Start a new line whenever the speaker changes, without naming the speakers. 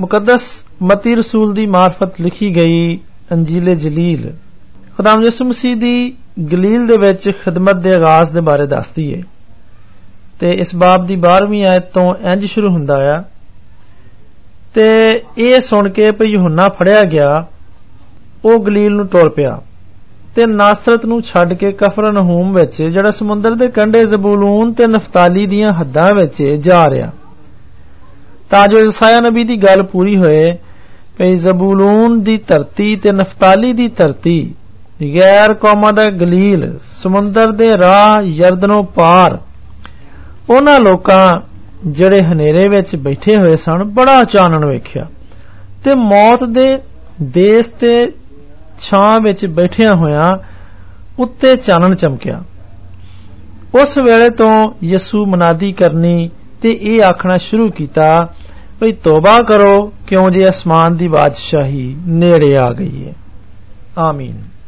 ਮੁਕੱਦਸ ਮਤੀ ਰਸੂਲ ਦੀ ਮਾਰਫਤ ਲਿਖੀ ਗਈ ਅੰਜੀਲੇ ਜਲੀਲ। ਖੁਦਾਮ ਯਿਸੂ ਮਸੀਹ ਦੀ ਗਲੀਲ ਦੇ ਵਿੱਚ ਖਿਦਮਤ ਦੇ ਆਗਾਜ਼ ਦੇ ਬਾਰੇ ਦੱਸਦੀ ਹੈ ਤੇ ਇਸ ਬਾਬ ਦੀ 12ਵੀਂ ਆਇਤ ਤੋਂ ਇੰਜ ਸ਼ੁਰੂ ਹੁੰਦਾ ਆ, ਤੇ ਇਹ ਸੁਣ ਕੇ ਭਈ ਯਹੋਨਾ ਫੜਿਆ ਗਿਆ, ਉਹ ਗਲੀਲ ਨੂੰ ਟੁਰ ਪਿਆ ਤੇ ਨਾਸਰਤ ਨੂੰ ਛੱਡ ਕੇ ਕਫਰਨਹੂਮ ਵਿੱਚ, ਜਿਹੜਾ ਸਮੁੰਦਰ ਦੇ ਕੰਢੇ ਜ਼ਬੂਲੂਨ ਤੇ ਨਫਤਾਲੀ ਦੀਆਂ ਹੱਦਾਂ ਵਿੱਚ ਜਾ ਰਿਹਾ। ਤਾਂ ਜੋ ਇਸਾਇਆ ਨਬੀ ਦੀ ਗੱਲ ਪੂਰੀ ਹੋਏ, ਭਈ ਜ਼ਬੂਲੂਨ ਦੀ ਧਰਤੀ ਤੇ ਨਫਤਾਲੀ ਦੀ ਧਰਤੀ, ਗੈਰ ਕੌਮਾਂ ਦਾ ਗਲੀਲ, ਸਮੁੰਦਰ ਦੇ ਰਾਹ ਯਰਦਨੋਂ ਪਾਰ, ਉਹਨਾਂ ਲੋਕਾਂ ਜਿਹੜੇ ਹਨੇਰੇ ਵਿੱਚ ਬੈਠੇ ਹੋਏ ਸਨ, ਬੜਾ ਚਾਨਣ ਵੇਖਿਆ ਤੇ ਮੌਤ ਦੇ ਦੇਸ਼ ਤੇ ਛਾਂ ਵਿੱਚ ਬੈਠਿਆਂ ਹੋਇਆਂ ਉੱਤੇ ਚਾਨਣ ਚਮਕਿਆ। ਉਸ ਵੇਲੇ ਤੋਂ ਯਿਸੂ ਮਨਾਦੀ ਕਰਨੀ ਤੇ ਇਹ ਆਖਣਾ ਸ਼ੁਰੂ ਕੀਤਾ ਭਈ ਤੋਬਾ ਕਰੋ ਕਿਉਂ ਜੇ ਅਸਮਾਨ ਦੀ ਬਾਦਸ਼ਾਹੀ ਨੇੜੇ ਆ ਗਈ ਹੈ। ਆਮੀਨ।